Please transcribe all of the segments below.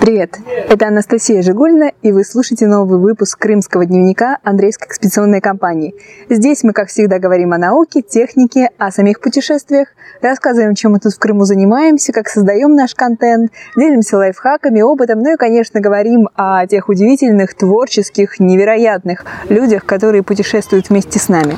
Привет! Это Анастасия Жигульна, и вы слушаете новый выпуск Крымского дневника Андрейской экспедиционной компании. Здесь мы, как всегда, говорим о науке, технике, о самих путешествиях, рассказываем, чем мы тут в Крыму занимаемся, как создаем наш контент, делимся лайфхаками, опытом, ну и, конечно, говорим о тех удивительных, творческих, невероятных людях, которые путешествуют вместе с нами.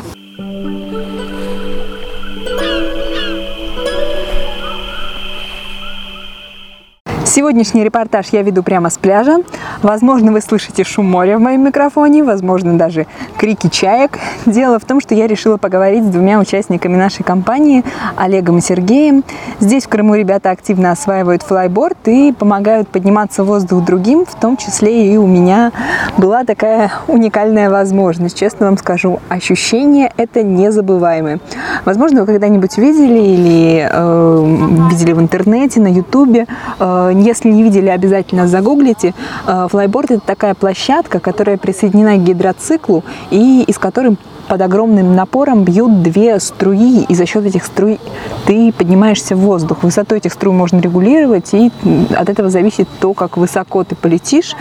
Сегодняшний репортаж я веду прямо с пляжа. Возможно, вы слышите шум моря в моем микрофоне, возможно, даже крики чаек. Дело в том, что я решила поговорить с двумя участниками нашей компании, Олегом и Сергеем. Здесь, в Крыму, ребята активно осваивают флайборд и помогают подниматься в воздух другим, в том числе и у меня была такая уникальная возможность. Честно вам скажу, ощущение это незабываемое. Возможно, вы когда-нибудь видели или э, видели в интернете, на ютубе э, если не видели, обязательно загуглите. Э, флайборд – это такая площадка, которая присоединена к гидроциклу и из которой под огромным напором бьют две струи, и за счет этих струй ты поднимаешься в воздух. Высоту этих струй можно регулировать, и от этого зависит то, как высоко ты полетишь.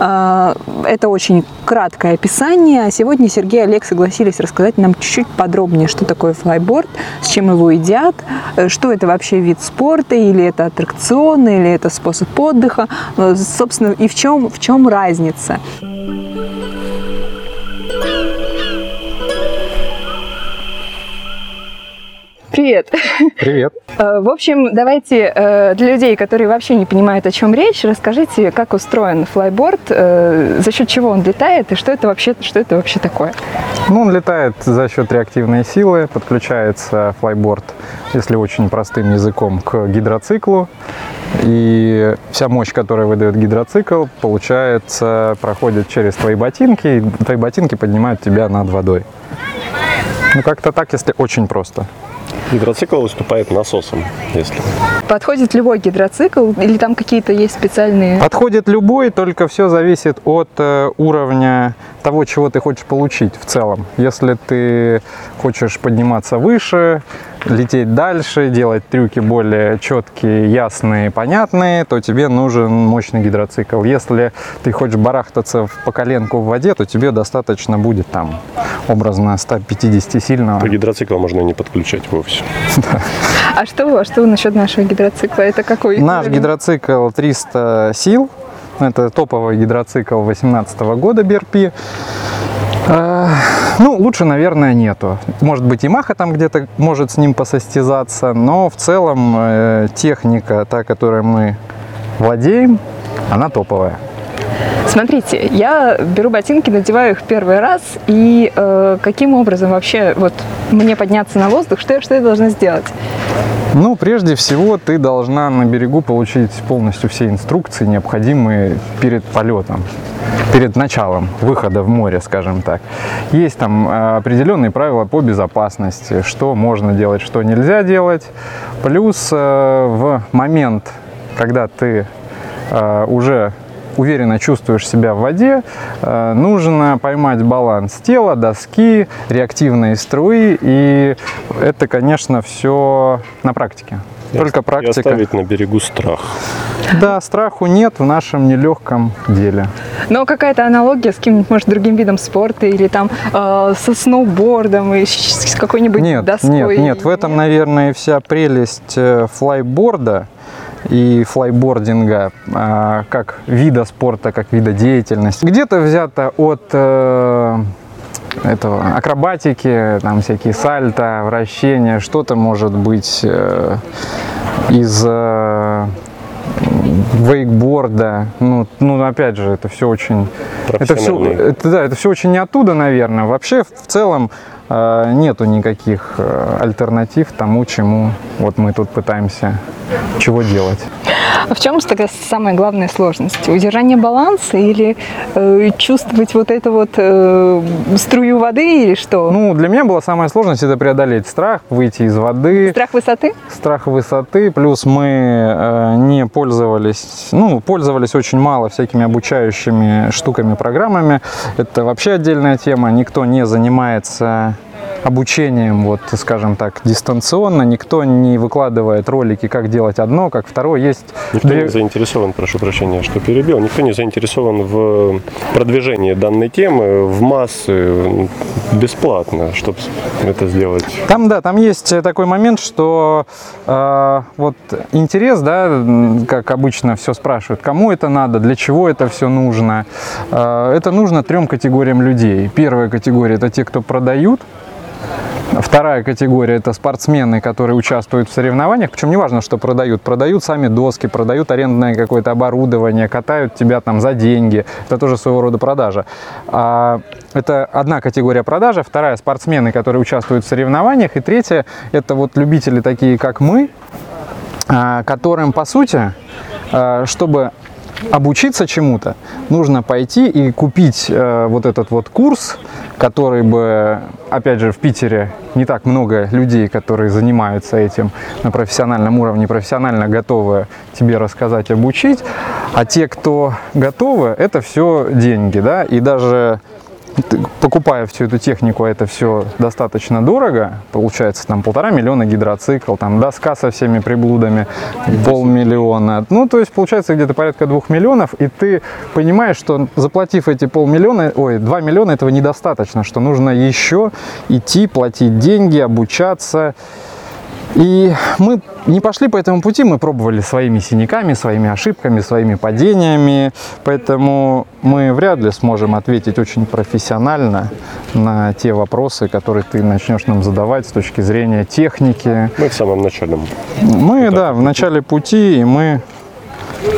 Э, это очень краткое описание. А сегодня Сергей и Олег согласились рассказать нам чуть-чуть подробнее, что такое флайборд, с чем его едят, э, что это вообще вид спорта, или это аттракцион, или это способ отдыха, собственно, и в чем, в чем разница. Привет. Привет. Э, в общем, давайте э, для людей, которые вообще не понимают, о чем речь, расскажите, как устроен флайборд, э, за счет чего он летает и что это вообще, что это вообще такое? Ну, он летает за счет реактивной силы, подключается флайборд, если очень простым языком, к гидроциклу. И вся мощь, которую выдает гидроцикл, получается, проходит через твои ботинки, и твои ботинки поднимают тебя над водой. Ну, как-то так, если очень просто. Гидроцикл выступает насосом, если. Подходит любой гидроцикл или там какие-то есть специальные? Подходит любой, только все зависит от э, уровня того, чего ты хочешь получить в целом. Если ты хочешь подниматься выше, лететь дальше, делать трюки более четкие, ясные, понятные, то тебе нужен мощный гидроцикл. Если ты хочешь барахтаться по коленку в воде, то тебе достаточно будет там образно 150 сильного. То гидроцикл можно и не подключать вовсе. А что, а что насчет нашего гидроцикла? Это какой? Наш гидроцикл 300 сил. Это топовый гидроцикл 2018 года BRP. Э, ну, лучше, наверное, нету. Может быть, Маха там где-то может с ним посостязаться, но в целом э, техника, та, которой мы владеем, она топовая. Смотрите, я беру ботинки, надеваю их первый раз, и э, каким образом вообще вот мне подняться на воздух, что, что я должна сделать? Ну, прежде всего, ты должна на берегу получить полностью все инструкции, необходимые перед полетом, перед началом выхода в море, скажем так. Есть там э, определенные правила по безопасности, что можно делать, что нельзя делать. Плюс э, в момент, когда ты э, уже уверенно чувствуешь себя в воде, э, нужно поймать баланс тела, доски, реактивные струи, и это, конечно, все на практике. Только практика. И оставить на берегу страх. Да, страху нет в нашем нелегком деле. Но какая-то аналогия с каким-нибудь, может, другим видом спорта или там э, со сноубордом и с какой-нибудь нет, доской? Нет, нет, в этом, наверное, вся прелесть э, флайборда и флайбординга а, как вида спорта, как вида деятельности. Где-то взято от э, этого акробатики, там всякие сальто, вращения, что-то может быть э, из э, вейкборда. Ну, ну, опять же, это все очень... Это все, это, да, это все очень не оттуда, наверное. Вообще, в целом, нету никаких э, альтернатив тому, чему вот мы тут пытаемся чего делать. А в чем тогда самая главная сложность? Удержание баланса или э, чувствовать вот эту вот э, струю воды или что? Ну, для меня была самая сложность это преодолеть страх, выйти из воды. Страх высоты? Страх высоты, плюс мы э, не пользовались, ну, пользовались очень мало всякими обучающими штуками, программами. Это вообще отдельная тема, никто не занимается обучением, вот, скажем так, дистанционно. Никто не выкладывает ролики, как делать одно, как второе. Есть Никто две- не заинтересован, прошу прощения, что перебил, никто не заинтересован в продвижении данной темы в массы бесплатно, чтобы это сделать. Там, да, там есть такой момент, что э, вот интерес, да, как обычно все спрашивают, кому это надо, для чего это все нужно. Э, это нужно трем категориям людей. Первая категория это те, кто продают. Вторая категория это спортсмены, которые участвуют в соревнованиях. Причем не важно, что продают. Продают сами доски, продают арендное какое-то оборудование, катают тебя там за деньги. Это тоже своего рода продажа. А, это одна категория продажи. Вторая спортсмены, которые участвуют в соревнованиях. И третья это вот любители такие, как мы, а, которым по сути, а, чтобы обучиться чему-то, нужно пойти и купить э, вот этот вот курс, который бы, опять же, в Питере не так много людей, которые занимаются этим на профессиональном уровне, профессионально готовы тебе рассказать, обучить, а те, кто готовы, это все деньги, да, и даже покупая всю эту технику, это все достаточно дорого, получается там полтора миллиона гидроцикл, там доска со всеми приблудами, полмиллиона, ну то есть получается где-то порядка двух миллионов, и ты понимаешь, что заплатив эти полмиллиона, ой, два миллиона этого недостаточно, что нужно еще идти, платить деньги, обучаться, и мы не пошли по этому пути, мы пробовали своими синяками, своими ошибками, своими падениями, поэтому мы вряд ли сможем ответить очень профессионально на те вопросы, которые ты начнешь нам задавать с точки зрения техники. Мы в самом начале. Мы, да, в начале пути, и мы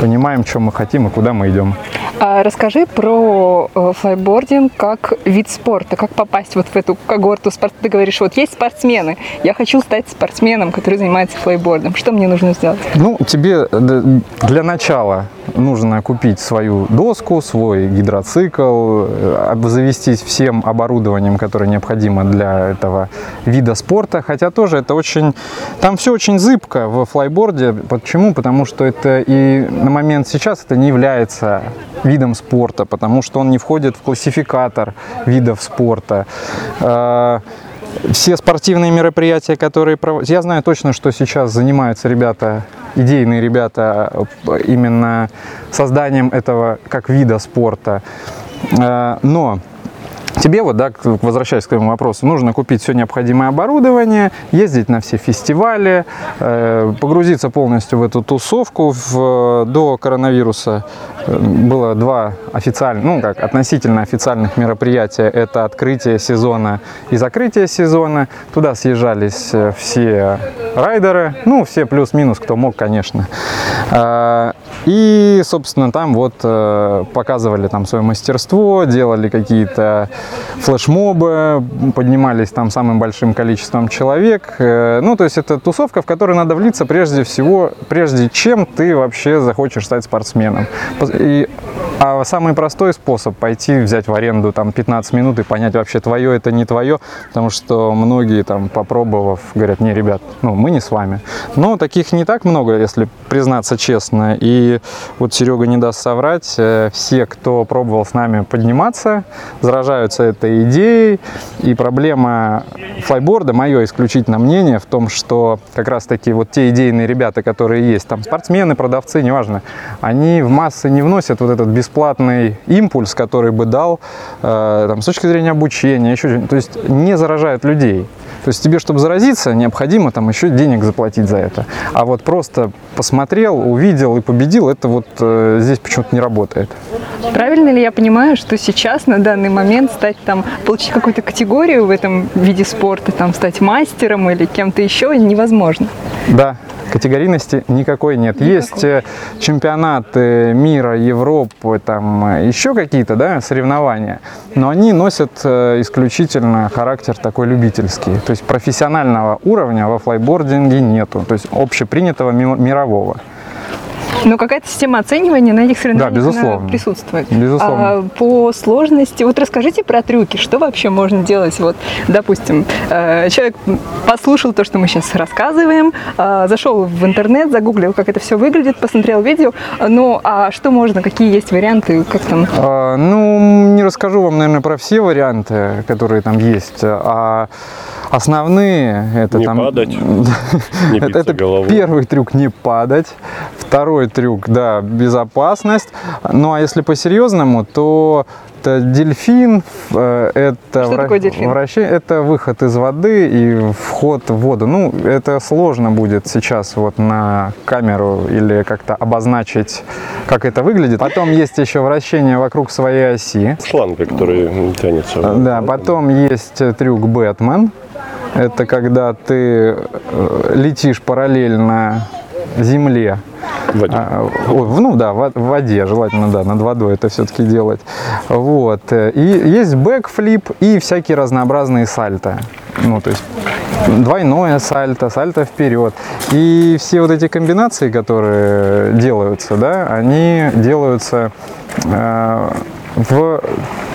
понимаем, что мы хотим и куда мы идем. А расскажи про э, флайбординг как вид спорта, как попасть вот в эту когорту спорта. Ты говоришь, вот есть спортсмены, я хочу стать спортсменом, который занимается флайбордом. Что мне нужно сделать? Ну, тебе д- для начала нужно купить свою доску, свой гидроцикл, э, обзавестись всем оборудованием, которое необходимо для этого вида спорта. Хотя тоже это очень... Там все очень зыбко в флайборде. Почему? Потому что это и на момент сейчас это не является видом спорта, потому что он не входит в классификатор видов спорта. Э, все спортивные мероприятия, которые проводятся, я знаю точно, что сейчас занимаются ребята, идейные ребята, э, именно созданием этого как вида спорта. Э, Но Тебе вот, да, возвращаясь к твоему вопросу, нужно купить все необходимое оборудование, ездить на все фестивали, э, погрузиться полностью в эту тусовку. В- до коронавируса э, было два официальных, ну как относительно официальных мероприятия. Это открытие сезона и закрытие сезона. Туда съезжались э, все райдеры, ну все плюс-минус, кто мог, конечно. И, собственно, там вот э, показывали там свое мастерство, делали какие-то флешмобы, поднимались там самым большим количеством человек. Э, Ну, то есть это тусовка, в которой надо влиться прежде всего, прежде чем ты вообще захочешь стать спортсменом. И, а самый простой способ пойти взять в аренду там 15 минут и понять вообще твое это не твое, потому что многие там попробовав говорят, не, ребят, ну мы не с вами. Но таких не так много, если признаться честно. И вот Серега не даст соврать, э, все, кто пробовал с нами подниматься, заражаются этой идеей. И проблема флайборда, мое исключительно мнение, в том, что как раз таки вот те идейные ребята, которые есть, там спортсмены, продавцы, неважно, они в массы не вносят вот этот бесплатный импульс, который бы дал э, там, с точки зрения обучения, еще то есть не заражают людей. То есть тебе, чтобы заразиться, необходимо там еще денег заплатить за это. А вот просто посмотрел, увидел и победил, это вот э, здесь почему-то не работает. Правильно ли я понимаю, что сейчас на данный момент стать там, получить какую-то категорию в этом виде спорта, там стать мастером или кем-то еще невозможно? Да, категорийности никакой нет. Есть э, чемпионаты мира, Европы, там э, еще какие-то да, соревнования, но они носят э, исключительно характер такой любительский. То есть профессионального уровня во флайбординге нету, то есть общепринятого ми- мирового. Но какая-то система оценивания на этих соревнованиях Да, безусловно. присутствует. Безусловно. А по сложности, вот расскажите про трюки, что вообще можно делать? Вот, допустим, э, человек послушал то, что мы сейчас рассказываем, э, зашел в интернет, загуглил, как это все выглядит, посмотрел видео. Ну, а что можно, какие есть варианты, как там? А, ну, не расскажу вам, наверное, про все варианты, которые там есть, а основные это Не там... падать, не биться это головой. первый трюк не падать, второй трюк, да, безопасность. Ну а если по-серьезному, то это дельфин, э, это, Что такое дельфин? вращение, это выход из воды и вход в воду. Ну, это сложно будет сейчас вот на камеру или как-то обозначить, как это выглядит. Потом есть еще вращение вокруг своей оси. Шланг, который тянется. Да, потом есть э, трюк Бэтмен. Это когда ты э, летишь параллельно земле. В воде. А, ну да, в, в воде, желательно, да, над водой это все-таки делать. Вот. э, И есть бэкфлип и всякие разнообразные сальто. Ну, то есть двойное сальто, сальто вперед. И все вот эти комбинации, которые делаются, да, они делаются э, в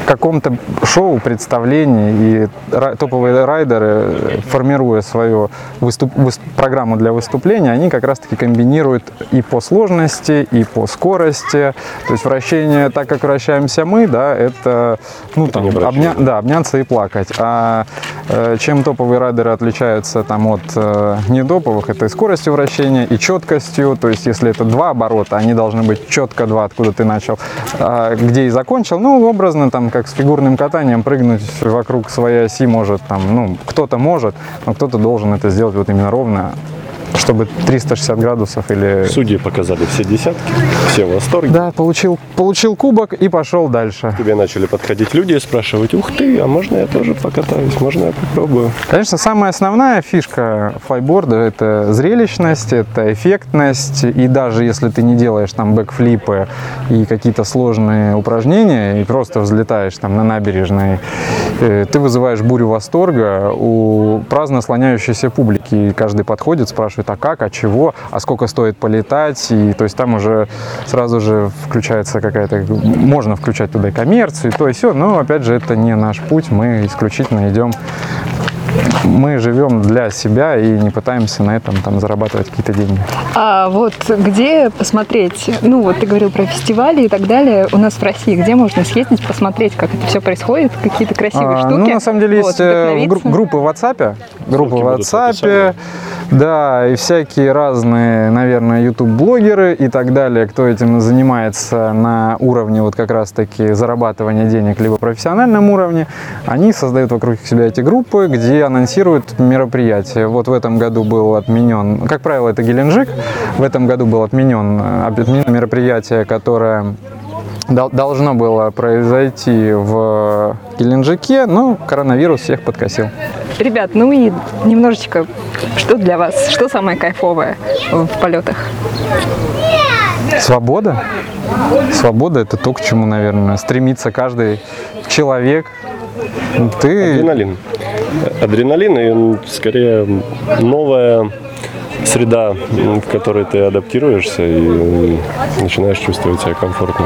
каком-то шоу, представлении, и топовые райдеры, э, формируя свою выступ- выс- программу для выступления, они как раз-таки комбинируют и по сложности, и по скорости. То есть вращение, так как вращаемся мы, да, это, ну, там, обня- да, обняться и плакать. А э, чем топовые райдеры отличаются там, от э, недоповых, это и скоростью вращения, и четкостью. То есть если это два оборота, они должны быть четко два, откуда ты начал, а где и закончил. Ну, образно, там, как с фигурным катанием, прыгнуть вокруг своей оси может, там, ну, кто-то может, но кто-то должен это сделать вот именно ровно, чтобы 360 градусов или... Судьи показали все десятки, все в восторге. Да, получил, получил кубок и пошел дальше. К тебе начали подходить люди и спрашивать, ух ты, а можно я тоже покатаюсь, можно я попробую? Конечно, самая основная фишка флайборда – это зрелищность, это эффектность. И даже если ты не делаешь там бэкфлипы и какие-то сложные упражнения, и просто взлетаешь там на набережной, э, ты вызываешь бурю восторга у праздно слоняющейся публики. И каждый подходит, спрашивает, а как, а чего, а сколько стоит полетать. И то есть там уже сразу же включается какая-то... Можно включать туда и коммерцию, и то и все. Но, опять же, это не наш путь. Мы исключительно идем мы живем для себя и не пытаемся на этом там зарабатывать какие-то деньги. А вот где посмотреть, ну вот ты говорил про фестивали и так далее, у нас в России, где можно съездить, посмотреть, как это все происходит, какие-то красивые А, штуки? ну, на самом деле, Вот, есть э, гру- группы в WhatsApp, группы в WhatsApp. Да, и всякие разные, наверное, YouTube-блогеры и так далее, кто этим занимается на уровне вот как раз-таки зарабатывания денег, либо профессиональном уровне, они создают вокруг себя эти группы, где анонсируют мероприятия. Вот в этом году был отменен, как правило, это Геленджик, в этом году был отменен, э, отменено мероприятие, которое должно было произойти в Геленджике, но коронавирус всех подкосил. Ребят, ну и немножечко, что для вас, что самое кайфовое в полетах? Свобода? Свобода – это то, к чему, наверное, стремится каждый человек. Ты Адреналин. Адреналин и скорее новая среда, в которой ты адаптируешься и начинаешь чувствовать себя комфортно.